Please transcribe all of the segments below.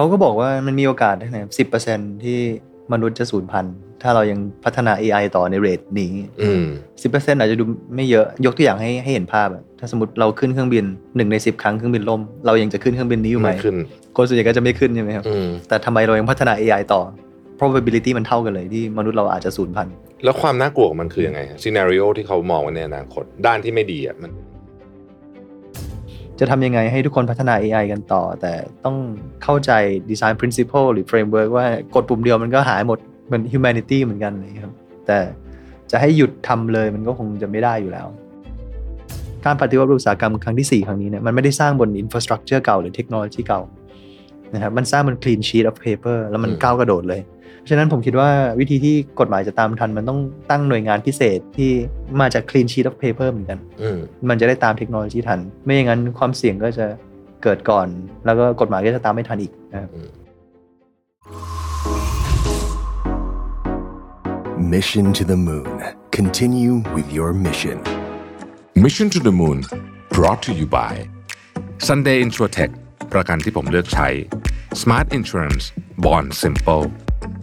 เขาก็บอกว่ามันมีโอกาสนะสิบเปอร์เซ็นที่มนุษย์จะสูญพันธุ์ถ้าเรายังพัฒนา AI ต่อในเรทนี้อืมสิบเปอร์เซ็นต์อาจจะดูไม่เยอะ ยกตัวอย่างให้ให้เห็นภาพอะถ้าสมมติเราขึ้นเครื่องบินหนึ่งในสิบครั้งเครื่องบินล่ม เรายังจะขึ้นเครื่องบินนี้อยู่ไหมไม่ขึ้นคนส่วนใหญ่ก็จะไม่ขึ้นใช่ไหมครับอืมแต่ทำไมเรายังพัฒนา AI ต่อ probability มันเท่ากันเลยที่มนุษย์เราอาจจะสูญพันธุ์ แล้วความน่ากลัวของมันคือยังไงซีนารีโอที่เขามองไว้ในอนาคตด้านที่ไม่ดีอะมัน จะทำยังไงให้ทุกคนพัฒนา AI กันต่อ แต่ต้องเข้าใจ design principle หรือ framework ว่ากดปุ่มเดียวมันก็หายหมดเหมือน humanity เหมือนกันเลยครับ แต่จะให้หยุดทำเลยมันก็คงจะไม่ได้อยู่แล้ว การปฏิวัติอุตสาหกรรมครั้งที่ 4 ครั้งนี้เนี่ยมันไม่ได้สร้างบน infrastructure เก่าหรือเทคโนโลยีเก่านะครับมันสร้างบน clean sheet of paper แล้วมันก้าวกระโดดเลยเพราะ ฉะนั้นผมคิดว่าวิธีที่กฎหมายจะตามทันมันต้องตั้งหน่วยงานพิเศษที่มาจาก clean sheet of paper เหมือนกันอืมมันจะได้ตามเทคโนโลยีทัน ไม่อย่างนั้นความเสี่ยงก็จะเกิดก่อน แล้วก็กฎหมายก็จะตามไม่ทันอีกนะครับ Mission to the Moon. Continue with your mission. Mission to the Moon brought to you by Sunday Insurtech ประกันที่ผมเลือกใช้ Smart Insurance Bond Simple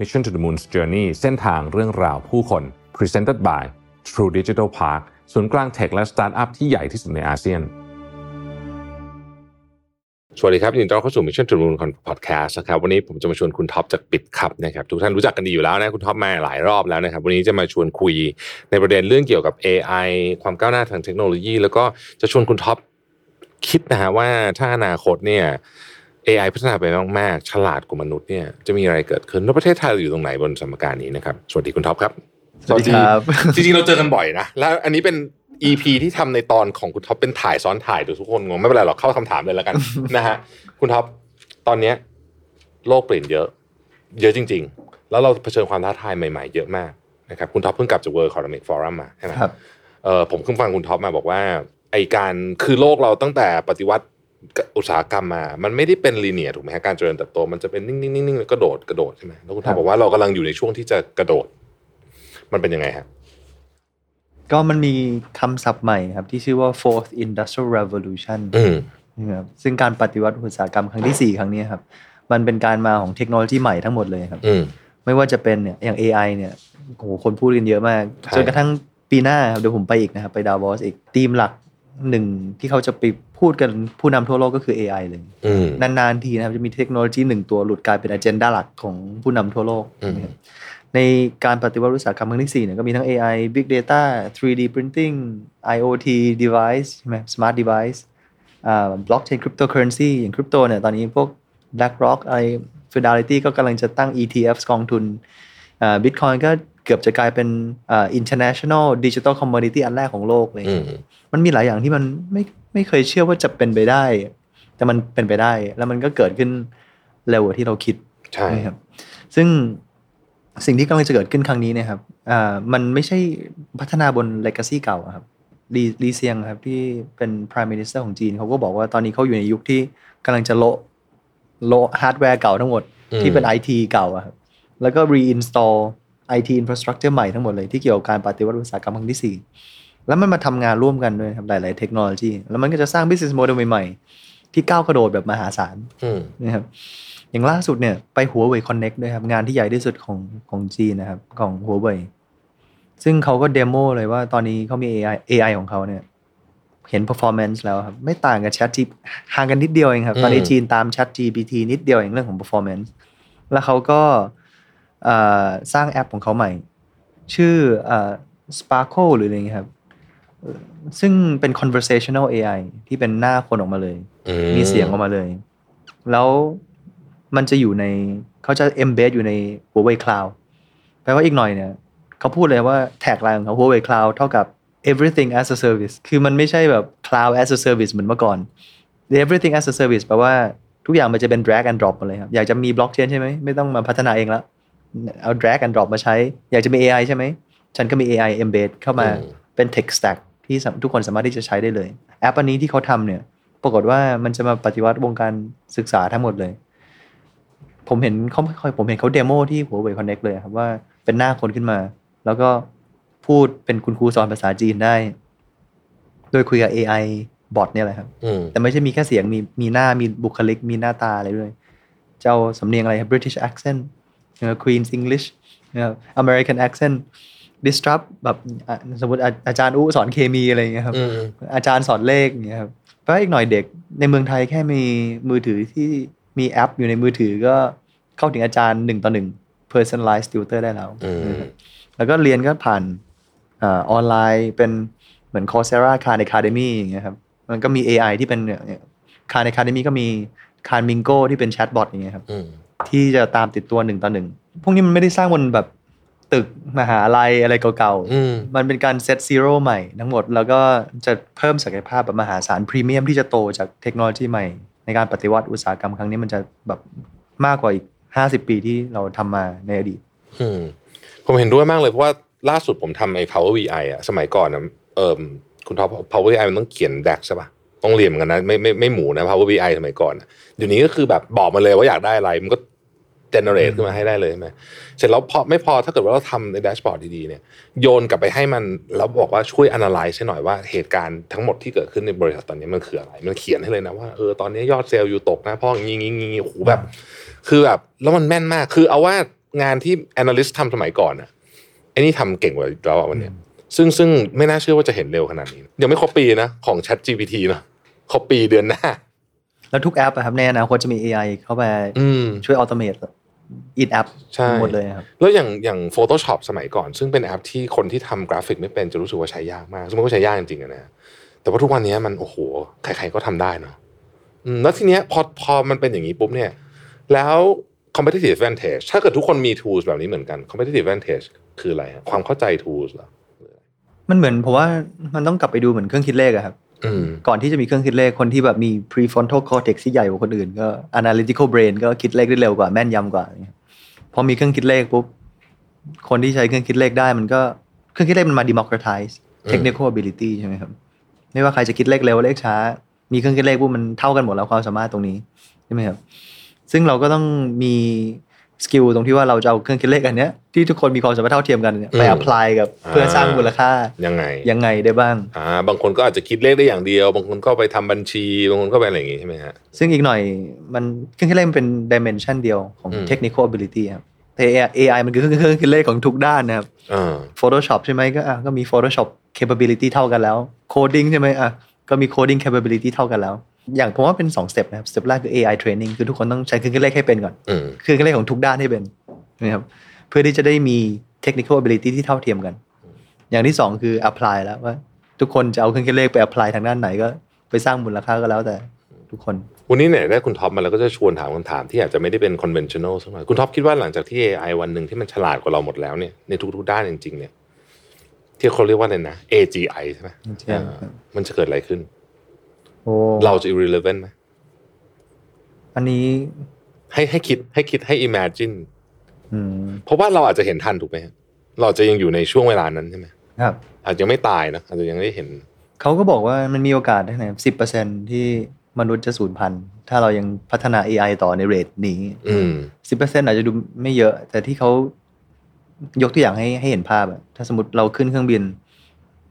Mission to the Moon's Journey เส้นทางเรื่องราวผู้คน Presented by True Digital Park ศูนย์กลาง tech และสตาร์ทอัพที่ใหญ่ที่สุดในอาเซียน สวัสดีครับยินดีต้อนรับเข้าสู่ Mission to the Moon Podcast นะครับวันนี้ผมจะมาชวนคุณท็อปจาก Bitkub นะครับทุกท่านรู้จักกันดีอยู่แล้วนะคุณท็อปมาหลายรอบแล้วนะครับวันนี้จะมาชวนคุยในประเด็นเรื่องเกี่ยวกับ AI ความก้าวหน้าทางเทคโนโลยี แล้วก็จะชวนคุณท็อปคิดนะฮะว่าถ้าอนาคตเนี่ย AI พัฒนาไปมากๆ ฉลาดกว่ามนุษย์เนี่ยจะมีอะไรเกิดขึ้น แล้วประเทศไทยเราอยู่ตรงไหนบนสมการนี้นะครับ สวัสดีคุณท็อปครับ สวัสดีครับ จริงๆ เราเจอกันบ่อยนะ แล้วอันนี้เป็น EP ที่ทำในตอนของคุณท็อปเป็นถ่ายซ้อนถ่ายเดี๋ยวทุกคนงงไม่เป็นไรหรอกเข้าคำถามเลยแล้วกันนะฮะคุณท็อปตอนเนี้ยโลกเปลี่ยนเยอะ เยอะจริง ๆ แล้วเราเผชิญความท้าทายใหม่ๆ เยอะมากนะครับคุณท็อปเพิ่งกลับจาก World Economic Forum มาใช่ไหมครับเออผมเพิ่งฟังคุณท็อปมาบอกว่าไอการคือโลกเราตั้งแต่ปฏิวัติ อุตสาหกรรมมา มันไม่ได้เป็นลีเนียถูกไหมฮะการเจริญเติบโต มันจะเป็นนิ่งๆๆๆแล้วกระโดดกระโดดใช่ไหมแล้วคุณท็อปบอกว่าเรากำลังอยู่ในช่วงที่จะกระโดด มันเป็นยังไงฮะก็มันมีคำศัพท์ใหม่ครับ ที่ชื่อว่า fourth industrial revolution อืมนะครับซึ่งการปฏิวัติอุตสาหกรรมครั้งที่4ครั้งนี้ครับ มันเป็นการมาของเทคโนโลยีใหม่ทั้งหมดเลยครับอืมไม่ว่าจะเป็นเนี่ยอย่าง AI เนี่ยโอ้โหคนพูดกันเยอะมากใช่จนกระทั่งปีหน้าครับเดี๋ยวผมไปอีกนะครับ ไปดาวอสอีกธีมหลักหนึ่งที่เขาจะไปพูดกันผู้นำทั่วโลกก็คือ AI เลยอืมนานๆทีนะครับจะมีเทคโนโลยีหนึ่งตัวหลุดกลายเป็นอ g e n d a หลักของผู้นำทั่วโลกอืมนะครับในการปฏิวัติอุตสาหกรรมครั้งที่ 4เนี่ยก็มีทั้ง AI Big Data 3D Printing IoT device ใช่ไหม Smart device อ่า blockchain cryptocurrency อย่างคริปโตเนี่ยตอนนี้พวก BlackRock อะไร Fidelity ก็กำลังจะตั้ง ETF กองทุนอ่า Bitcoin ก็ เกือบจะกลายเป็นอ่า international digital commodity อันแรกของโลกเลยอืมมันมีหลายอย่างที่มันไม่ไม่เคยเชื่อว่าจะเป็นไปได้ แต่มันเป็นไปได้ แล้วมันก็เกิดขึ้นเร็วกว่าที่เราคิดใช่นะครับ ซึ่งสิ่งที่กำลังจะเกิดขึ้นครั้งนี้เนะครับอ่ามันไม่ใช่พัฒนาบน legacy เก่าอะครับลีลีเซียงครับที่เป็น prime minister ของจีนเขาก็บอกว่าตอนนี้เขาอยู่ในยุคที่กำลังจะโละโละฮาร์ดแวร์เก่าทั้งหมดที่เป็น IT เก่าอะครับแล้วก็ reinstall IT infrastructure ใหม่ทั้งหมดเลยที่เกี่ยวกับการปฏิวัติอุตสาหกรรมครั้งที่สี่แล้วมันมาทำงานร่วมกันด้วยครับหลาย ๆ เทคโนโลยี แล้วมันก็จะสร้าง business model ใหม่ ๆ ที่ก้าวกระโดดแบบมหาศาลอืมนะครับอย่างล่าสุดเนี่ยไป Huawei Connect ด้วยครับงานที่ใหญ่ที่สุดของของจีนนะครับของหัวเว่ยซึ่งเขาก็ demo เลยว่าตอนนี้เขามี AI AI ของเขาเนี่ยเห็น performance แล้วครับ ไม่ต่างกับ Chat G ห่างกันนิดเดียวเองครับ ตอนนี้อืมจีนตาม Chat GPT นิดเดียวเองเรื่องของ performance แล้วเขาก็เอ่อ สร้างแอปของเขาใหม่ ชื่อเอ่อ Sparkle หรืออะไรเงี้ยครับเอ่อซึ่งเป็น conversational AI ที่เป็นหน้าคนออกมาเลยอืมีเสียงออกมาเลย แล้วมันจะอยู่ในเขาจะ embed อยู่ใน Huawei Cloud แปลว่าอีกหน่อยเนี่ยเขาพูดเลยว่าแท็กไลน์ของเขา Huawei Cloud เท่ากับ everything as a service คือมันไม่ใช่แบบ cloud as a service เหมือนเมื่อก่อน everything as a service แปลว่าทุกอย่างมันจะเป็น drag and drop หมดเลยครับ อยากจะมี blockchain ใช่ไหม ไม่ต้องมาพัฒนาเองแล้ว เอา drag and drop มาใช้ อยากจะมี AI ใช่ไหม ฉันก็มี AI embed เข้ามาอืมเป็น tech stack ที่สามทุกคนสามารถที่จะใช้ได้เลย แอปอันนี้ที่เขาทำเนี่ย ปรากฏว่ามันจะมาปฏิวัติวงการศึกษาทั้งหมดเลย ผมเห็นเขาไม่ค่อยผมเห็นเขาเดโมที่หัวเว่ยคอนเน็กเลยครับว่าเป็นหน้าคนขึ้นมา แล้วก็พูดเป็นคุณครูสอนภาษาจีนได้ โดยคุยกับ AI บอทเนี่ยแหละครับอืมแต่ไม่ใช่มีแค่เสียงมีมีหน้ามีบุคลิก มีหน้าตาอะไรด้วย เจ้าสำเนียงอะไรครับ British accent เอ่อ Queen's English นะครับ American accent disrupt แบบอะสมมติอาอาจารย์อู้สอนเคมีอะไรอย่างเงี้ยครับอืมอาจารย์สอนเลขอย่างเงี้ยครับเพราะอีกหน่อยเด็กในเมืองไทยแค่มีมือถือที่มีแอปอยู่ในมือถือก็เข้าถึงอาจารย์หนึ่งต่อหนึ่ง personalized tutor ได้แล้วอืมแล้วก็เรียนก็ผ่านอาออนไลน์เป็นเหมือน Coursera Khan Academy อย่างเงี้ยครับมันก็มี AI ที่เป็นเนี่ย Khan Academy ก็มี Khanmigo ที่เป็นแชทบอทอย่างเงี้ยครับอืม ที่จะตามติดตัวหนึ่งต่อหนึ่งพวกนี้มันไม่ได้สร้างบนแบบตึกมหาลัยอะไรเก่าอืมมันเป็นการ set zero ใหม่ทั้งหมด แล้วก็จะเพิ่มศักยภาพแบบมหาศาลพรีเมียมที่จะโตจากเทคโนโลยีใหม่ ในการปฏิวัติอุตสาหกรรมครั้งนี้มันจะแบบมากกว่าอีก50ปีที่เราทำมาในอดีตอืมผมเห็นด้วยมากเลยเพราะว่าล่าสุดผมทำไอ้ Power BI อะสมัยก่อนนะเอิมคุณท็อป Power BI มันต้องเขียน DAX ใช่ปะต้องเรียนเหมือนกันนะไม่ไม่ไม่หมูนะ Power BI สมัยก่อนอะเดี๋ยวนี้ก็คือแบบบอกมาเลยว่าอยากได้อะไรมันก็ generate ขึ้นมาให้ได้เลยใช่ไหมเสร็จแล้วพอไม่พอถ้าเกิดว่าเราทำในแดชบอร์ดดีๆเนี่ยโยนกลับไปให้มันแล้วบอกว่าช่วย analyze ให้หน่อยว่าเหตุการณ์ทั้งหมดที่เกิดขึ้นในบริษัทตอนนี้มันคืออะไร มันเขียนให้เลยนะว่าเออตอนนี้ยอดเซลล์อยู่ตกนะเพราะงี้งี้งี้โอ้โหแบบ คือแบบแล้วมันแม่นมากคือเอาว่างานที่ analyst ทำสมัยก่อนอะไอ้นี่ทำเก่งกว่าเราอะวันเนี้ยซึ่งซึ่งไม่น่าเชื่อว่าจะเห็นเร็วขนาดนี้ยังไม่ครบปีนะของ Chat GPT เนอะครบปีเดือนหน้าแล้วทุกแอปอะครับในอนาคตจะมี AI เข้าไปอืมช่วย automate อินแอปใช่หมดเลยครับแล้วอย่างอย่าง Photoshop สมัยก่อน ซึ่งเป็นแอปที่คนที่ทำกราฟิกไม่เป็นจะรู้สึกว่าใช้ยากมากซึ่งมันก็ใช้ยากจริงๆอะนะแต่ว่าทุกวันนี้มันโอ้โหใครๆก็ทำได้เนาะอืมแล้วทีเนี้ยพอพอมันเป็นอย่างนี้ปุ๊บเนี่ย แล้ว competitive advantage ถ้าเกิดทุกคนมี tools แบบนี้เหมือนกัน competitive advantage คืออะไรฮะความเข้าใจ tools เหรอมันเหมือนผมว่ามันต้องกลับไปดูเหมือนเครื่องคิดเลขอะครับอืม ก่อนที่จะมีเครื่องคิดเลขคนที่แบบมี prefrontal cortex ที่ใหญ่กว่าคนอื่น ก็ analytical brain ก็คิดเลขได้เร็วกว่าแม่นยำกว่าอย่างเงี้ยพอมีเครื่องคิดเลขปุ๊บคนที่ใช้เครื่องคิดเลขได้มันก็เครื่องคิดเลขมันมา democratize อืม technical ability ใช่ไหมครับ ไม่ว่าใครจะคิดเลขเร็วเลขช้า มีเครื่องคิดเลขปุ๊บมันเท่ากันหมดแล้วความสามารถตรงนี้ใช่ไหมครับ ซึ่งเราก็ต้องมี สกิลตรงที่ว่าเราจะเอาเครื่องคิดเลขอันเนี้ยที่ทุกคนมีความสามารถเท่าเทียมกันเนี่ยไปอืม apply กับเพื่อสร้างมูลค่ายังไงยังไงได้บ้างอ่าบางคนก็อาจจะคิดเลขได้อย่างเดียว บางคนก็ไปทำบัญชีบางคนก็ไปอะไรอย่างงี้ใช่ไหมฮะซึ่งอีกหน่อยมันเครื่องคิดเลขมันเป็น dimension เดียวของอืม technical ability ครับแต่ AI AI มันคือเครื่องเครื่องคิดเลขของทุกด้านนะครับอ่า Photoshop ใช่ไหมก็อะก็มี Photoshop capability เท่ากันแล้ว coding ใช่ไหมอะก็มี coding capability เท่ากันแล้ว อย่างผมว่าเป็น2 step นะครับ step แรกคือ AI training คือทุกคนต้องใช้เครื่องคิดเลขให้เป็นก่อนอืมเครื่องคิดเลขของทุกด้านให้เป็นนะครับเพื่อที่จะได้มี technical ability ที่เท่าเทียมกัน อย่างที่สองคือ apply แล้วว่า ทุกคนจะเอาเครื่องคิดเลขไป apply ทางด้านไหนก็ ไปสร้างมูลค่าก็แล้วแต่ทุกคน วันนี้เนี่ยได้คุณท็อปมาแล้วก็จะชวนถามคำถามที่อาจจะไม่ได้เป็น conventional สักหน่อยคุณท็อปคิดว่าหลังจากที่ AI วันหนึ่งที่มันฉลาดกว่าเราหมดแล้วเนี่ยในทุกๆด้านจริงๆเนี่ยที่เขาเรียกว่าอะไรนะ AGI ใช่ไหมใช่อ่ามันจะเกิดอะไรขึ้นโอ้ เราจะ irrelevant ไหมอันนี้ให้ให้คิดให้คิดให้ imagine อืมเพราะว่าเราอาจจะเห็นทันถูกไหมฮะเราจะยังอยู่ในช่วงเวลานั้นใช่ไหมครับ อาจจะไม่ตายนะอาจจะยังได้เห็น เขาก็บอกว่ามันมีโอกาสได้ไหนสิบเปอร์เซ็นที่มนุษย์จะสูญพันธุ์ถ้าเรายังพัฒนา AI ต่อในเรทนี้อืมสิบเปอร์เซ็นอาจจะดูไม่เยอะ แต่ที่เขายกตัวอย่างให้ให้เห็นภาพอะถ้าสมมติเราขึ้นเครื่องบิน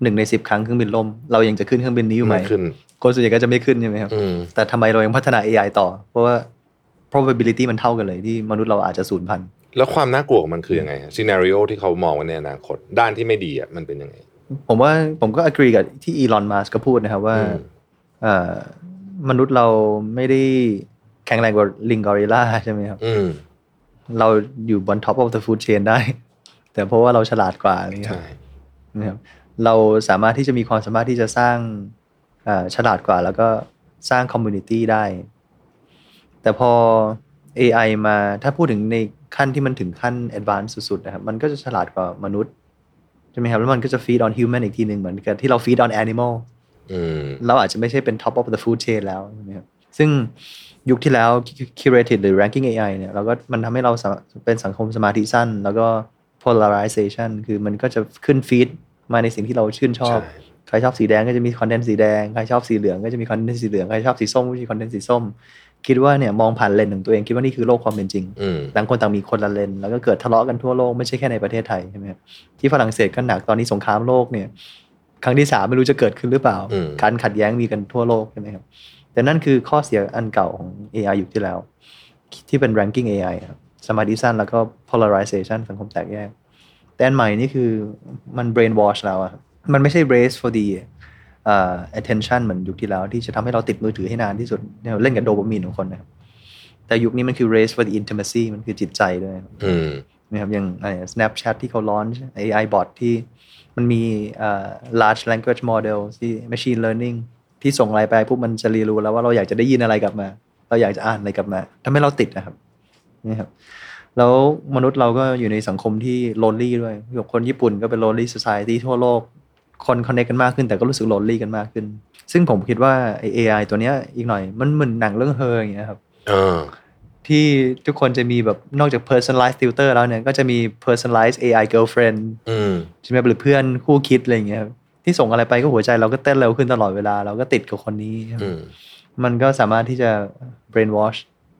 หนึ่งในสิบครั้งเครื่องบินล่ม เรายังจะขึ้นเครื่องบินนี้อยู่ไหมไม่ขึ้น คนส่วนใหญ่ก็จะไม่ขึ้นใช่ไหมครับอืมแต่ทำไมเรายังพัฒนา AI ต่อ เพราะว่า probability มันเท่ากันเลยที่มนุษย์เราอาจจะสูญพันธุ์แล้วความน่ากลัวของมันคือยังไงซีนารีโอที่เขามองไว้ในอนาคต ด้านที่ไม่ดีอะมันเป็นยังไง ผมว่าผมก็ agree กับที่อีลอนมัสก์ก็พูดนะครับว่าอืมเอ่อมนุษย์เราไม่ได้แข็งแรงกว่าลิงกอริลลาใช่ไหมครับอืมเราอยู่บน top of the food chain ได้ แต่เพราะว่าเราฉลาดกว่าอะไรอย่างเงี้ยคใช่รับนะครับเราสามารถที่จะมีความสามารถที่จะสร้างเอ่อ ฉลาดกว่าแล้วก็สร้าง community ได้ แต่พอ AI มาถ้าพูดถึงในขั้นที่มันถึงขั้น advanced สุดๆนะครับมันก็จะฉลาดกว่ามนุษย์ใช่ไหมครับแล้วมันก็จะ feed on human อีกทีหนึ่งเหมือนกับที่เรา feed on animal อืมเราอาจจะไม่ใช่เป็น top of the food chain แล้วใช่ไหมครับซึ่งยุคที่แล้ว curated หรือ ranking AI เนี่ยเราก็มันทำให้เราสาเป็นสังคมสมาธิสั้น แล้วก็ polarization คือมันก็จะขึ้น feed มาในสิ่งที่เราชื่นชอบใช่ใครชอบสีแดงก็จะมีคอนเทนต์สีแดง ใครชอบสีเหลืองก็จะมีคอนเทนต์สีเหลือง ใครชอบสีส้มก็จะมีคอนเทนต์สีส้ม คิดว่าเนี่ยมองผ่านเลนส์ของตัวเองคิดว่านี่คือโลกความเป็นจริงอืมต่างคนต่างมีคนละเลน แล้วก็เกิดทะเลาะกันทั่วโลกไม่ใช่แค่ในประเทศไทยใช่ไหมครับที่ฝรั่งเศสก็หนักตอนนี้สงครามโลกเนี่ย ครั้งที่สามไม่รู้จะเกิดขึ้นหรือเปล่าอืมการขัดแย้งมีกันทั่วโลกใช่ไหมครับ แต่นั่นคือข้อเสียอันเก่าของ AI ยุคที่แล้ว ที่เป็น ranking AI ครับสมาธิสั้นแล้วก็ polarization สังคมแตกแยก แต่อันใหม่นี่คือมัน brain wash แล้วอะครับ มันไม่ใช่ race for the เอ่อ attention เหมือนยุคที่แล้วที่จะทำให้เราติดมือถือให้นานที่สุดเนี่ยเล่นกับโดปามีนของคนนะครับแต่ยุคนี้มันคือ race for the intimacy มันคือจิตใจด้วยครับอืมนะครับอย่างอะไร Snapchat ที่เขา launch AI bot ที่มันมีเอ่อ large language model ที่ machine learning ที่ส่งอะไรไปปุ๊บมันจะเรียนรู้แล้วว่าเราอยากจะได้ยินอะไรกลับมา เราอยากจะอ่านอะไรกลับมาทำให้เราติดนะครับนี่ครับ แล้วมนุษย์เราก็อยู่ในสังคมที่ lonely ด้วยอย่างคนญี่ปุ่นก็เป็น lonely society ทั่วโลก คน connect กันมากขึ้นแต่ก็รู้สึก lonely กันมากขึ้น ซึ่งผมคิดว่าไอ้ AI ตัวเนี้ยอีกหน่อย มันเหมือนหนังเรื่องเฮออย่างเงี้ยครับเออที่ทุกคนจะมีแบบนอกจาก personalized tutor แล้วเนี่ย ก็จะมี personalized AI girlfriend อืมใช่ไหมหรือเพื่อนคู่คิดอะไรอย่างเงี้ยครับที่ส่งอะไรไปก็หัวใจเราก็เต้นเร็วขึ้นตลอดเวลา เราก็ติดกับคนนี้อืมมันก็สามารถที่จะ brainwash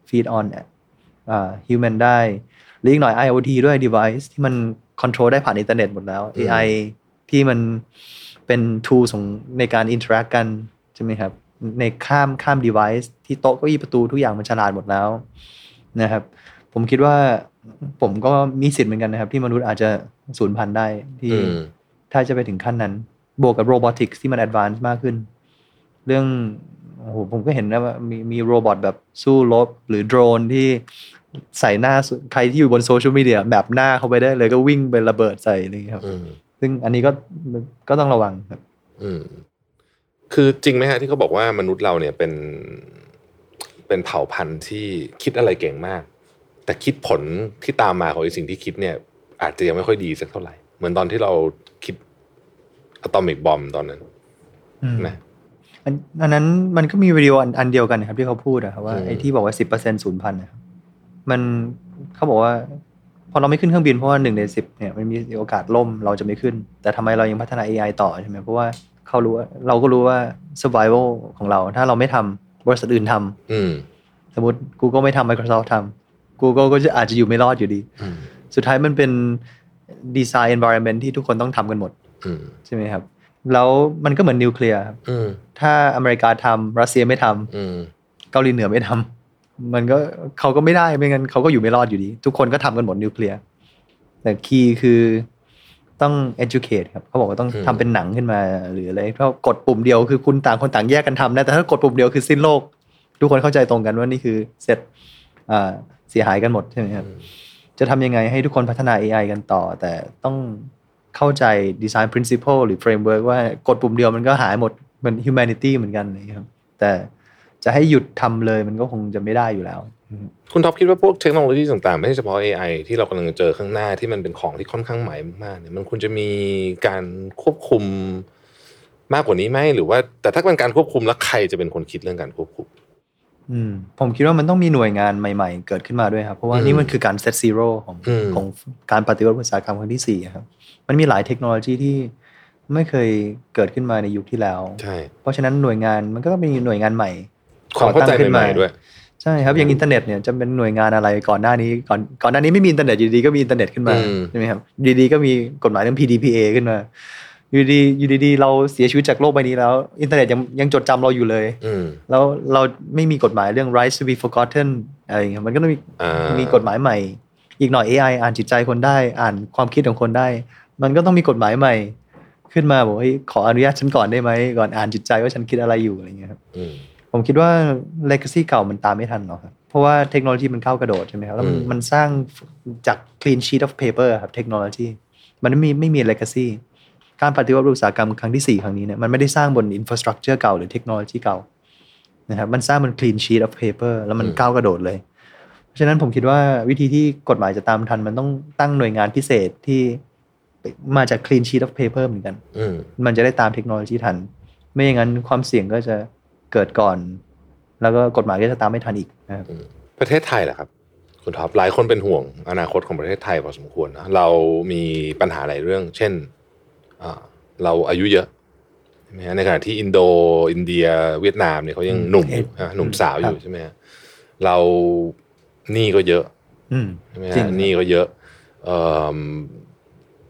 feed on อ่า human ได้หรืออีกหน่อย IoT ด้วย device ที่มัน control ได้ผ่านอินเทอร์เน็ตหมดแล้วอืม AI ที่มันเป็น tool ของในการ interact กัน ใช่ไหมครับ ในข้ามข้าม device ที่โต๊ะเก้าอี้ประตูทุกอย่างมันฉลาดหมดแล้วนะครับ ผมคิดว่าผมก็มีสิทธิ์เหมือนกันนะครับ ที่มนุษย์อาจจะสูญพันธุ์ได้ที่อืมถ้าจะไปถึงขั้นนั้น บวกกับ robotics ที่มัน advance มากขึ้น เรื่องโอ้โหผมก็เห็นนะว่ามีมี robot แบบสู้รบหรือโดรนที่ใส่หน้าสุใครที่อยู่บนโซเชียลมีเดียแบบหน้าเข้าไปได้เลยก็วิ่งไประเบิดใส่อะไรอย่างเงี้ยครับอืม ซึ่งอันนี้ก็ก็ต้องระวังครับ อืมคือจริงไหมฮะที่เขาบอกว่ามนุษย์เราเนี่ยเป็นเป็นเผ่าพันธุ์ที่คิดอะไรเก่งมาก แต่คิดผลที่ตามมาของไอ้สิ่งที่คิดเนี่ย อาจจะยังไม่ค่อยดีสักเท่าไหร่เหมือนตอนที่เราคิดอะตอมิกบอมตอนนั้นอืมนะอันอันนั้นมันก็มีวิดีโออันอันเดียวกันนะครับ ที่เขาพูดอะครับว่าอืมไอ้ที่บอกว่าสิบเปอร์เซ็นต์ศูนย์พันนะครับมันเขาบอกว่า พอเราไม่ขึ้นเครื่องบินเพราะว่าหนึ่งในสิบเนี่ยมันมีโอกาสล่มเราจะไม่ขึ้น แต่ทำไมเรายังพัฒนา AI ต่อใช่ไหมเพราะว่าเขารู้ว่าเราก็รู้ว่า survival ของเรา ถ้าเราไม่ทำบริษัทอื่นทำอืมสมมติ Google ไม่ทำ Microsoft ทำ Google ก็จะอาจจะอยู่ไม่รอดอยู่ดีอืมสุดท้ายมันเป็น design environment ที่ทุกคนต้องทำกันหมดอืมใช่ไหมครับ แล้วมันก็เหมือนนิวเคลียร์ครับอืมถ้าอเมริกาทำรัสเซียไม่ทำอืมเกาหลีเหนือไม่ทำ มันก็เขาก็ไม่ได้ไม่งั้นเขาก็อยู่ไม่รอดอยู่ดี ทุกคนก็ทำกันหมดนิวเคลียร์แต่คีย์คือต้อง educate ครับเขาบอกว่าต้องอืมทำเป็นหนังขึ้นมา หรืออะไรเพราะกดปุ่มเดียวคือคุณต่างคนต่างแยกกันทำนะแต่ถ้ากดปุ่มเดียวคือสิ้นโลก ทุกคนเข้าใจตรงกันว่านี่คือเสร็จอ่าเสียหายกันหมดใช่ไหมครับจะทำยังไงให้ทุกคนพัฒนา AI กันต่อ แต่ต้องเข้าใจ design principle หรือ framework ว่ากดปุ่มเดียวมันก็หายหมดเหมือน humanity เหมือนกันนะครับแต่ จะให้หยุดทำเลยมันก็คงจะไม่ได้อยู่แล้ว คุณท็อปคิดว่าพวกเทคโนโลยีต่างๆ ไม่ใช่เฉพาะ AI ที่เรากำลังเจอข้างหน้าที่มันเป็นของที่ค่อนข้างใหม่มากๆเนี่ยมันควรจะมีการควบคุมมากกว่านี้ไหมหรือว่า แต่ถ้าเป็นการควบคุมแล้วใครจะเป็นคนคิดเรื่องการควบคุมอืมผมคิดว่ามันต้องมีหน่วยงานใหม่ ๆ เกิดขึ้นมาด้วยครับ เพราะว่าอืมนี่มันคือการ set zero ของอืมของการปฏิวัติอุตสาหกรรมครั้งที่สี่ครับมันมีหลายเทคโนโลยีที่ไม่เคยเกิดขึ้นมาในยุคที่แล้วใช่เพราะฉะนั้นหน่วยงานมันก็ต้องมีหน่วยงานใหม่ ความเข้าใจก่อตั้งขึ้นใหมาม่ๆด้วยใช่ครับอย่างอินเทอร์เน็ตเนี่ยจะเป็นหน่วยงานอะไรก่อนหน้านี้ก่อนก่อนหน้านี้ไม่มีอินเทอร์เน็ตอยู่ดีๆก็มีอินเทอร์เน็ตขึ้นมาอืมใช่ไหมครับอยู่ดีๆก็มีกฎหมายเรื่อง PDPA ขึ้นมาอยู่ดีๆอยู่ดีๆเราเสียชีวิตจากโลกใบนี้แล้ว อินเทอร์เน็ตยังยังจดจำเราอยู่เลยอืมแล้วเราไม่มีกฎหมายเรื่อง rights to be forgotten อะไรอย่างเงี้ยมันก็ต้องมีอ่ามีมีกฎหมายใหม่ อีกหน่อย AI อ่านจิตใจคนได้ อ่านความคิดของคนได้ มันก็ต้องมีกฎหมายใหม่คขึ้นมาบอกเฮ้ยขออนุญาตฉันก่อนได้ไหมก่อนอ่านจิตใจว่าฉันคิดอะไรอยู่อะไรเงี้ยครับอืม ผมคิดว่า legacy เก่ามันตามไม่ทันหรอกครับ เพราะว่าเทคโนโลยีมันก้าวกระโดดใช่ไหมครับ แล้วมันอืมมันสร้างจาก clean sheet of paper ครับเทคโนโลยีมันไม่มีไม่มี legacy การปฏิวัติอุตสาหกรรมครั้งที่ 4 ครั้งนี้เนี่ยมันไม่ได้สร้างบน infrastructure เก่าหรือเทคโนโลยีเก่านะครับมันสร้างบน clean sheet of paper แล้วมันก้าวกระโดดเลย เพราะฉะนั้นผมคิดว่าวิธีที่กฎหมายจะตามทัน มันต้องตั้งหน่วยงานพิเศษที่มาจาก clean sheet of paper เหมือนกันอืมมันจะได้ตามเทคโนโลยีทัน ไม่อย่างนั้นความเสี่ยงก็จะ เกิดก่อน แล้วก็กฎหมายก็จะตามไม่ทันอีกนะครับประเทศไทยแหละครับ คุณท็อปหลายคนเป็นห่วงอนาคตของประเทศไทยพอสมควรนะเรามีปัญหาหลายเรื่อง เช่นอ่าเราอายุเยอะใช่ไหมฮะในขณะที่อินโดอินเดีย เวียดนามเนี่ยเขายังหนุ่มอยู่ฮะหนุ่มสาวอยู่ใช่ไหมฮะเราหนี้ก็เยอะอืมใช่ไหมจริงฮะหนี้ก็เยอะเอิ่ม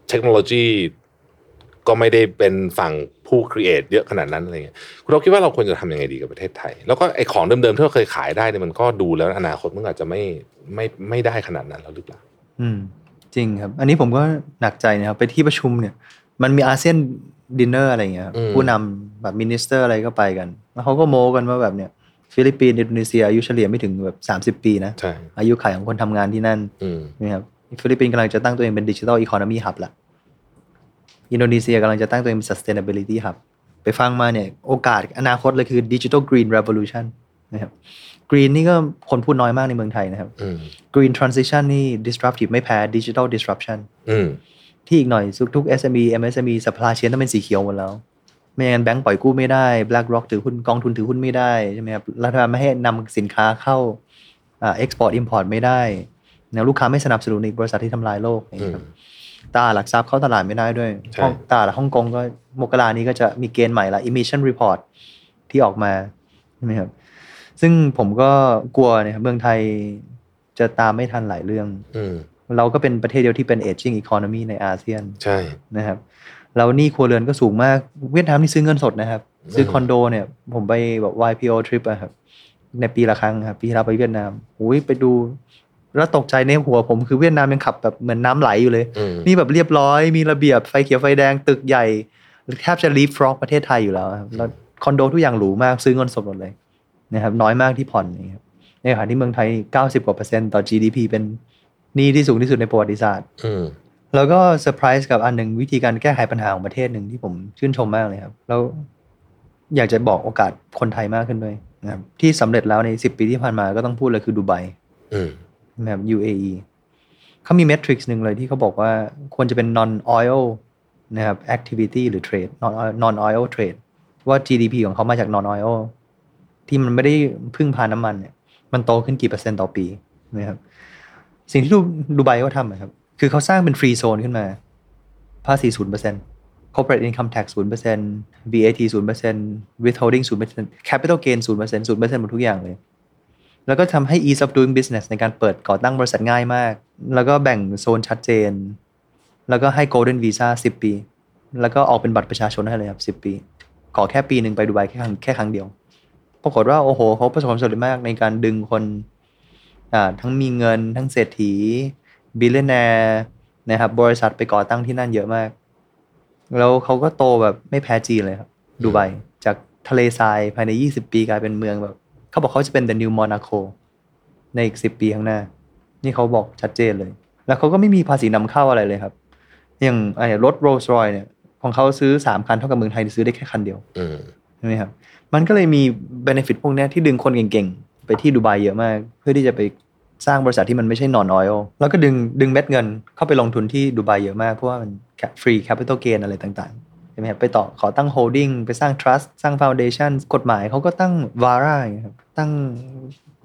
เทคโนโลยี ก็ไม่ได้เป็นฝั่งผู้ create เยอะขนาดนั้นอะไรเงี้ยคุณเราคิดว่าเราควรจะทำยังไงดีกับประเทศไทย แล้วก็ไอ้ของเดิมๆที่เราเคยขายได้เนี่ยมันก็ดูแล้วอนาคตมันอาจจะไม่ไม่ไม่ได้ขนาดนั้นแล้วหรือเปล่าอืม จริงครับ อันนี้ผมก็หนักใจนะครับ ไปที่ประชุมเนี่ย มันมีอาเซียนดินเนอร์อะไรเงี้ยครับอืมผู้นำแบบ minister อะไรก็ไปกัน แล้วเขาก็โม้กันว่าแบบเนี่ยฟิลิปปินส์อินโดนีเซียอายุเฉลี่ยไม่ถึงแบบสามสิบปีนะใช่อายุขัยของคนทำงานที่นั่นอืมนะครับฟิลิปปินส์กำลังจะตั้งตัวเองเป็นดิจิทัลอี o n นมีฮับละ อินโดนีเซียกำลังจะตั้งตัวเองเป็น sustainability hub ไปฟังมาเนี่ยโอกาสอนาคตเลยคือ digital green revolution นะครับ green นี่ก็คนพูดน้อยมากในเมืองไทยนะครับอืม green transition นี่ disruptive ไม่แพ้ digital disruption อืมที่อีกหน่อยทุกๆ SME MSME supply chain ต้องเป็นสีเขียวหมดแล้วไม่อย่างนั้นแบงก์ปล่อยกู้ไม่ได้ BlackRock ถือหุ้นกองทุนถือหุ้นไม่ได้ใช่ไหมครับรัฐบาลไม่ให้นำสินค้าเข้าอ่า export import ไม่ได้นะลูกค้าไม่สนับสนุนอีกบริษัทที่ทำลายโลก อย่างอืเงี้ยมครับตลาดหลักทรัพย์เข้าตลาดไม่ได้ด้วยใช่ฮ่องตลาดฮ่องกงก็มกรานี้ก็จะมีเกณฑ์ใหม่ละ emission report ที่ออกมาใช่ไหมครับ ซึ่งผมก็กลัวเนี่ยครับเมืองไทยจะตามไม่ทันหลายเรื่องอืมเราก็เป็นประเทศเดียวที่เป็น aging economy ในอาเซียนใช่นะครับแล้วหนี่ครัวเรือนก็สูงมากเวียดนามนี่ซื้อเงินสดนะครับ ซื้อคอนโดเนี่ย ผมไปแบบ YPO trip อะครับในปีละครั้งครับปีที่เราไปเวียดนามอุ้ยไปดู แล้วตกใจในหัวผมคือเวียดนามยังขับแบบเหมือนน้ำไหลอยู่เลยอืมนี่แบบเรียบร้อยมีระเบียบไฟเขียวไฟแดงตึกใหญ่แทบจะลีฟฟรอกประเทศไทยอยู่แล้วครับแล้วคอนโดทุกอย่างหรูมากซื้อเงินสดหมดเลยนะครับน้อยมากที่ผ่อนนะครับในขณะที่เมืองไทย 90 กว่าเปอร์เซ็นต์ต่อ GDP เป็นหนี้ที่สูงที่สุดในประวัติศาสตร์อืมแล้วก็เซอร์ไพรส์กับอันหนึ่งวิธีการแก้ไขปัญหาของประเทศหนึ่งที่ผมชื่นชมมากเลยครับ แล้วอยากจะบอกโอกาสคนไทยมากขึ้นด้วยนะครับที่สำเร็จแล้วใน 10 ปีที่ผ่านมาก็ต้องพูดเลยคือดูไบอืม นะครับ UAE เขามีเมทริกซ์หนึ่งเลยที่เขาบอกว่าควรจะเป็น non oil นะครับ activity หรือ trade non non oil trade ว่า GDP ของเขามาจาก non oil ที่มันไม่ได้พึ่งพาน้ำมันเนี่ยมันโตขึ้นกี่เปอร์เซ็นต์ต่อปีนะครับสิ่งที่ดูดูไบเขาทำอะครับ คือเขาสร้างเป็น free zone ขึ้นมา ภาษีศูนย์เปอร์เซ็นต์ corporate income tax ศูนย์เปอร์เซ็นต์ VAT ศูนย์เปอร์เซ็นต์ withholding ศูนย์เปอร์เซ็นต์ capital gain ศูนย์เปอร์เซ็นต์ศูนย์เปอร์เซ็นต์หมดทุกอย่างเลย แล้วก็ทำให้ ease of doing business ในการเปิดก่อตั้งบริษัทง่ายมาก แล้วก็แบ่งโซนชัดเจน แล้วก็ให้ golden visa 10 ปี แล้วก็ออกเป็นบัตรประชาชนให้เลยครับ 10 ปี ขอแค่ปีหนึ่งไปดูไบแค่ครั้งแค่ครั้งเดียว ปรากฏว่า โอ้โห เขาประสบความสำเร็จมากในการดึงคนทั้งมีเงินทั้งเศรษฐี billionaire นะครับบริษัทไปก่อตั้งที่นั่นเยอะมาก แล้วเขาก็โตแบบไม่แพ้จีนเลยครับดูไบจากทะเลทรายภายใน 20 ปีกลายเป็นเมืองแบบ เขาบอกเขาจะเป็น the new Monaco ในอีก10ปีข้างหน้า นี่เขาบอกชัดเจนเลย แล้วเขาก็ไม่มีภาษีนำเข้าอะไรเลยครับ อย่างไอ้รถ Rolls Royce เนี่ย ของเขาซื้อ3คันเท่ากับเมืองไทยซื้อได้แค่คันเดียวอืมใช่ไหมครับ มันก็เลยมี benefit พวกเนี้ยที่ดึงคนเก่งๆ ไปที่ดูไบเยอะมาก เพื่อที่จะไปสร้างบริษัทที่มันไม่ใช่ non oil แล้วก็ดึงดึงเม็ดเงินเข้าไปลงทุนที่ดูไบเยอะมาก เพราะว่ามัน free capital gain อะไรต่างๆใช่ไหมครับไปต่อขอตั้ง holding ไปสร้าง trust สร้าง foundation กฎหมายเขาก็ตั้ง vara อย่างเงี้ยครับ ตั้ง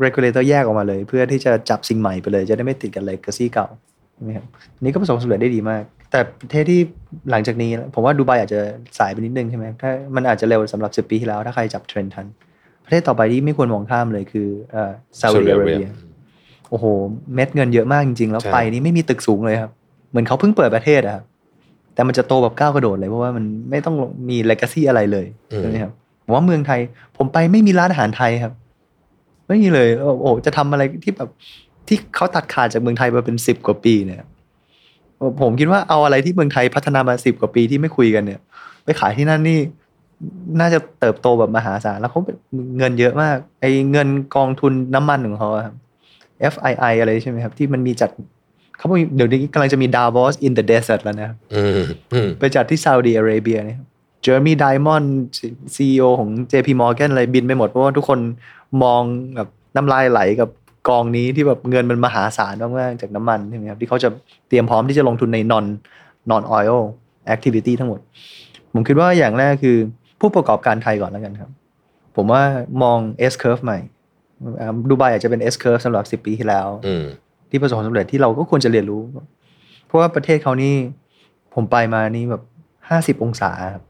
regulator แยกออกมาเลย เพื่อที่จะจับสิ่งใหม่ไปเลย จะได้ไม่ติดกับ legacy เก่าใช่ไหมครับอันนี้ก็ประสบความสำเร็จได้ดีมาก แต่ประเทศที่หลังจากนี้ ผมว่าดูไบอาจจะสายไปนิดนึงใช่ไหมถ้ามันอาจจะเร็วสำหรับ 10 ปีที่แล้ว ถ้าใครจับเทรนด์ทัน ประเทศต่อไปที่ไม่ควรมองข้ามเลยคือเอ่อซาอุดิอาระเบียโอ้โห เม็ดเงินเยอะมากจริง ๆ แล้วใช่ไปนี่ไม่มีตึกสูงเลยครับ เหมือนเขาเพิ่งเปิดประเทศอะครับแต่มันจะโตแบบก้าวกระโดดเลยเพราะว่ามันไม่ต้องมีเลก a ซี่อะไรเลยอืมใช่ไหมครับผมว่าเมืองไทย ผมไปไม่มีร้านอาหารไทยครับ ไม่มีเลยโอ้โหจะทำอะไรที่แบบที่เขาตัดขาดจากเมืองไทยมาเป็นสิบกว่าปีเนี่ยผมคิดว่าเอาอะไรที่เมืองไทยพัฒนามาสิบกว่าปีที่ไม่คุยกันเนี่ย ไปขายที่นั่นนี่ น่าจะเติบโตแบบมหาศาลแล้วเขาเงินเยอะมาก ไอ้เงินกองทุนน้ำมันของเขาอะครับ FII อะไรใช่ไหมครับ ที่มันมีจัดเขาบอกเดี๋ยวนี้กำลังจะมี Davos in the desert แล้วนะครับอืมอืมไปจัดที่ซาอุดีอาระเบียเนี่ย เจอร์มี่ไดมอนด์ซีอของ JP Morgan อะไรบินไปหมด เพราะว่าทุกคนมองแบบน้ำลายไหลกับกองนี้ที่แบบเงินมันมหาศาลมากๆจากน้ำมันใช่ไหมครับที่เขาจะเตรียมพร้อมที่จะลงทุนใน non non oil activity ทั้งหมด ผมคิดว่าอย่างแรกคือผู้ประกอบการไทยก่อนแล้วกันครับ ผมว่ามอง S curve ใหม่อ่าดูไบอาจจะเป็น S curve สำหรับ 10 ปีที่แล้วอืมที่ประสบความสำเร็จที่เราก็ควรจะเรียนรู้ เพราะว่าประเทศเขานี่ผมไปมานี่แบบห้าสิบ50 องศาครับ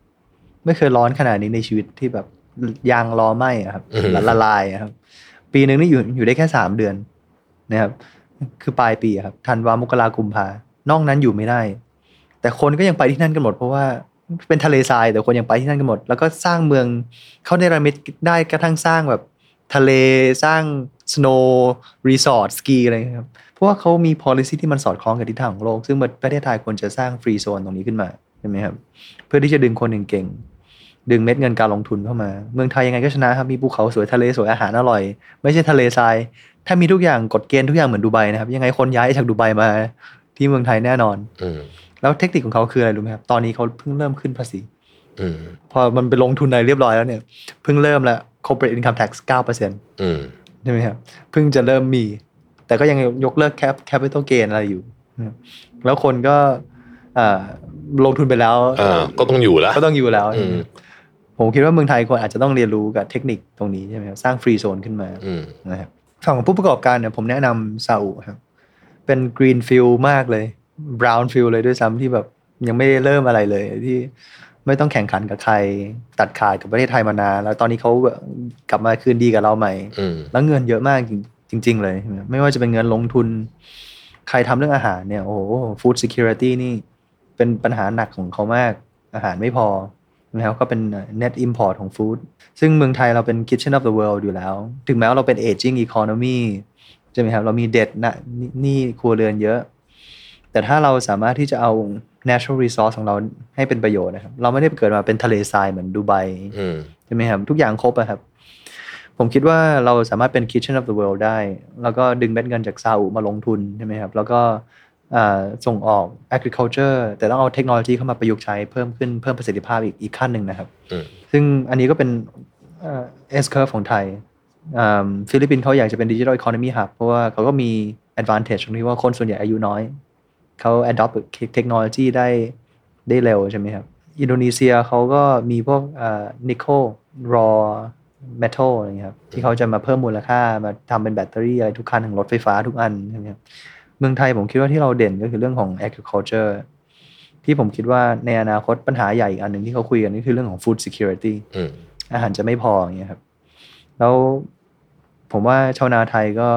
ไม่เคยร้อนขนาดนี้ในชีวิตที่แบบยางล้อไหมอะครับอืมละละลายอะครับ ปีหนึ่งนี่อยู่อยู่ได้แค่สามเดือนนะครับ คือปลายปีอะครับธันวามกรากุมภานอกนั้นอยู่ไม่ได้ แต่คนก็ยังไปที่นั่นกันหมด เพราะว่าเป็นทะเลทรายแต่คนยังไปที่นั่นกันหมด แล้วก็สร้างเมืองเขาในระมิดได้กระทั่งสร้างแบบทะเลสร้าง snow resort สกีอะไรอย่างเงี้ยครับ เพราะว่าเขามี policy ที่มันสอดคล้องกับทิศทางของโลก ซึ่งประเทศไทยควรจะสร้างฟรีโซนตรงนี้ขึ้นมาใช่ไหมครับ เพื่อที่จะดึงคนเก่งๆ ดึงเม็ดเงินการลงทุนเข้ามา เมืองไทยยังไงก็ชนะครับ มีภูเขาสวยทะเลสวยอาหารอร่อย ไม่ใช่ทะเลทราย ถ้ามีทุกอย่างกฎเกณฑ์ทุกอย่างเหมือนดูไบนะครับ ยังไงคนย้ายจากดูไบมา ที่เมืองไทยแน่นอนอืมแล้วเทคนิคของเขาคืออะไรรู้ไหมครับ ตอนนี้เขาเพิ่งเริ่มขึ้นภาษีอืมพอมันไปลงทุนอะไรเรียบร้อยแล้วเนี่ยเพิ่งเริ่มแล้ว corporate income tax 9%อืมใช่ไหมครับเพิ่งจะเริ่มมี แต่ก็ยังยกเลิก cap capital gain อะไรอยู่นะครับแล้วคนก็อ่าลงทุนไปแล้วอ่าก็ต้องอยู่แล้วก็ต้องอยู่แล้วอืม ผมคิดว่าเมืองไทยควรอาจจะต้องเรียนรู้กับเทคนิคตรงนี้ใช่ไหมครับสร้าง free zone ขึ้นมาอืมนะครับฝั่งของผู้ประกอบการเนี่ยผมแนะนำซาอุครับ เป็น greenfield มากเลยบราวน์ฟิลเลยด้วยซ้ำที่แบบยังไม่ได้เริ่มอะไรเลยที่ไม่ต้องแข่งขันกับใครตัดขาดกับประเทศไทยมานานแล้วตอนนี้เขากลับมาคืนดีกับเราใหม่อืมแล้วเงินเยอะมากจริง ๆ เลย ไม่ว่าจะเป็นเงินลงทุน ใครทำเรื่องอาหารเนี่ย โอ้โห food security นี่เป็นปัญหาหนักของเขามาก อาหารไม่พอ แล้วก็เป็น net import ของ food ซึ่งเมืองไทยเราเป็น kitchen of the world อยู่แล้ว ถึงแม้ว่าเราเป็น aging economy ใช่ไหมครับ เรามีเด็ดนะหนี่ครัวเรือนเยอะ แต่ถ้าเราสามารถที่จะเอา natural resource ของเราให้เป็นประโยชน์นะครับ เราไม่ได้เกิดมาเป็นทะเลทรายเหมือนดูไบอืมใช่ไหมครับ ทุกอย่างครบอะครับ ผมคิดว่าเราสามารถเป็น kitchen of the world ได้ แล้วก็ดึงเม็ดเงินจากซาอุมาลงทุนใช่ไหมครับ แล้วก็อ่า ส่งออก agriculture แต่ต้องเอาเทคโนโลยีเข้ามาประยุกต์ใช้เพิ่มขึ้นเพิ่มประสิทธิภาพอีกอีกขั้นหนึ่งนะครับอืมซึ่งอันนี้ก็เป็นเอ่อ S curve ของไทยอ่าฟิลิปปินส์เขาอยากจะเป็น digital economy hub เพราะว่าเขาก็มี advantage ตรงที่ว่าคนส่วนใหญ่อายุน้อย เขา adopt เทคโนโลยีได้ได้เร็วใช่ไหมครับ อินโดนีเซียเขาก็มีพวก nickel raw metal อะไรเงี้ยครับที่เขาจะมาเพิ่มมูลค่ามาทำเป็นแบตเตอรี่อะไรทุกคันของรถไฟฟ้าทุกอันใช่ไหมครับ เมืองไทยผมคิดว่าที่เราเด่นก็คือเรื่องของ agriculture ที่ผมคิดว่าในอนาคตปัญหาใหญ่อีกอันหนึ่งที่เขาคุยกันนี่คือเรื่องของ food security อืมอาหารจะไม่พออย่างเงี้ยครับ แล้วผมว่าชาวนาไทยก็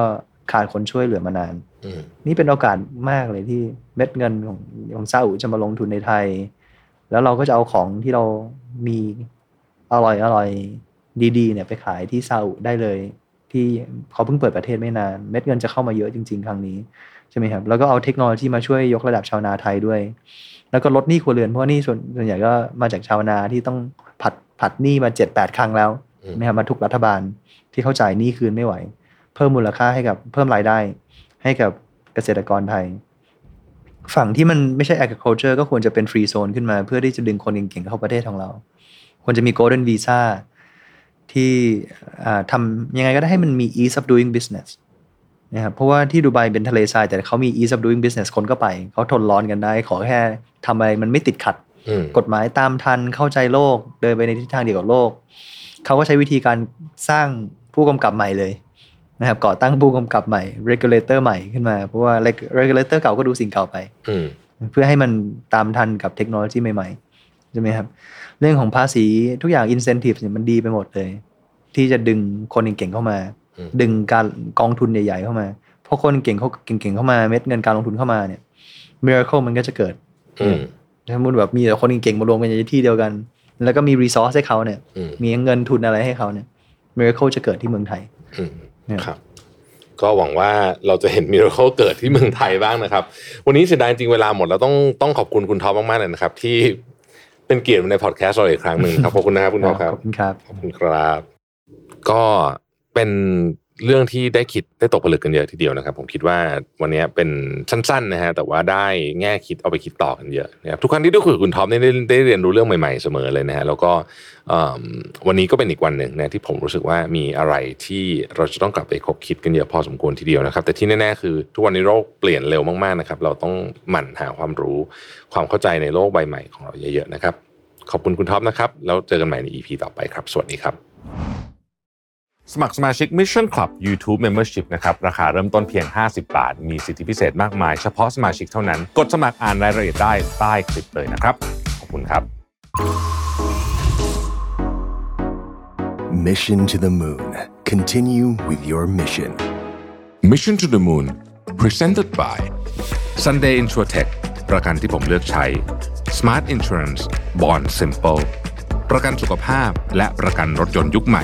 ขาดคนช่วยเหลือมานานอืมนี่เป็นโอกาสมากเลยที่เม็ดเงินของของซาอุจะมาลงทุนในไทย แล้วเราก็จะเอาของที่เรามีอร่อยอร่อยดีๆเนี่ยไปขายที่ซาอุได้เลย ที่เขาเพิ่งเปิดประเทศไม่นาน เม็ดเงินจะเข้ามาเยอะจริง ๆ ครั้งนี้ ใช่ไหมครับแล้วก็เอาเทคโนโลยีมาช่วยยกระดับชาวนาไทยด้วย แล้วก็ลดหนี้ครัวเรือนเพราะว่าหนี่ส่วนส่วนใหญ่ก็มาจากชาวนาที่ต้องผัดผัดหนี้มาเจ็ดแปดครั้งแล้วอืมนะครับมาทุกรัฐบาลที่เขาจ่ายหนี้คืนไม่ไหว เพิ่มมูลค่าให้กับเพิ่มรายได้ ให้กับเกษตรกรไทย ฝั่งที่มันไม่ใช่ agriculture ก็ควรจะเป็นฟรีโซนขึ้นมา เพื่อที่จะดึงคนเก่งๆเข้าประเทศของเรา ควรจะมี golden visa ที่อ่าทำยังไงก็ได้ให้มันมี ease of doing business นะครับเพราะว่าที่ดูไบเป็นทะเลทรายแต่เขามี ease of doing business คนก็ไป เขาทนร้อนกันได้ ขอแค่ทำอะไรมันไม่ติดขัดอืมกฎหมายตามทันเข้าใจโลก เดินไปในทิศทางเดียวกับโลก เขาก็ใช้วิธีการสร้างผู้กำกับใหม่เลยนะครับก่อตั้งผู้กำกับใหม่ regulator ใหม่ขึ้นมา เพราะว่า reg- regulator เก่าก็ดูสิ่งเก่าไปอืมเพื่อให้มันตามทันกับเทคโนโลยีใหม่ๆใช่ไหมครับ เรื่องของภาษีทุกอย่าง incentive เนี่ยมันดีไปหมดเลย ที่จะดึงคนเก่งๆเข้ามาอืม ดึงการกองทุนใหญ่ๆเข้ามาเพราะคนเก่งเขาเก่งๆเข้ามาเม็ดเงินการลงทุนเข้ามาเนี่ย miracle มันก็จะเกิดอืมถ้ามันแบบมีแต่คนเก่งๆมารวมกันในที่เดียวกัน แล้วก็มี resource ให้เขาเนี่ยอืมมีเงินทุนอะไรให้เขาเนี่ย miracle จะเกิดที่เมืองไทยอืมเนี่ยครับก็หวังว่าเราจะเห็น miracle เกิดที่เมืองไทยบ้างนะครับ วันนี้เสียดายจริงเวลาหมดแล้วต้องต้องขอบคุณคุณท็อปมากๆเลยนะครับ ที่เป็นเกียรติในพอดแคสต์เราอีกครั้งหนึ่งครับขอบคุณนะครับคุณท็อปครับขอบคุณครับขอบคุณครับ ก็ เป็นเรื่องที่ได้คิดได้ตกผลึกกันเยอะทีเดียวนะครับ ผมคิดว่าวันนี้เป็นสั้นๆนะฮะแต่ว่าได้แง่คิดเอาไปคิดต่อกันเยอะนะครับทุกครั้งที่ได้คุยกับคุณท็อปนี่ได้ได้เรียนรู้เรื่องใหม่ๆเสมอเลยนะฮะแล้วก็วันนี้ก็เป็นอีกวันหนึ่งนะที่ผมรู้สึกว่ามีอะไรที่เราจะต้องกลับไปคบคิดกันเยอะพอสมควรทีเดียวนะครับ แต่ที่แน่ๆคือทุกวันนี้โลกเปลี่ยนเร็วมากๆนะครับ เราต้องหมั่นหาความรู้ความเข้าใจในโลกใบใหม่ของเราเยอะๆนะครับ ขอบคุณคุณท็อปนะครับแล้วเจอกันใหม่ใน EP ต่อไปครับ สวัสดีครับ สมัครสมาชิก Mission Club YouTube Membership นะครับราคาเริ่มต้นเพียง 50 บาท มีสิทธิพิเศษมากมาย เฉพาะสมาชิกเท่านั้น กดสมัครอ่านรายละเอียดได้ใต้คลิปเลยนะครับ ขอบคุณครับ Mission to the Moon. Continue with your mission. Mission to the Moon Presented by Sunday Insurtech ประกันที่ผมเลือกใช้ Smart Insurance Bond Simple ประกันสุขภาพและประกันรถยนต์ยุคใหม่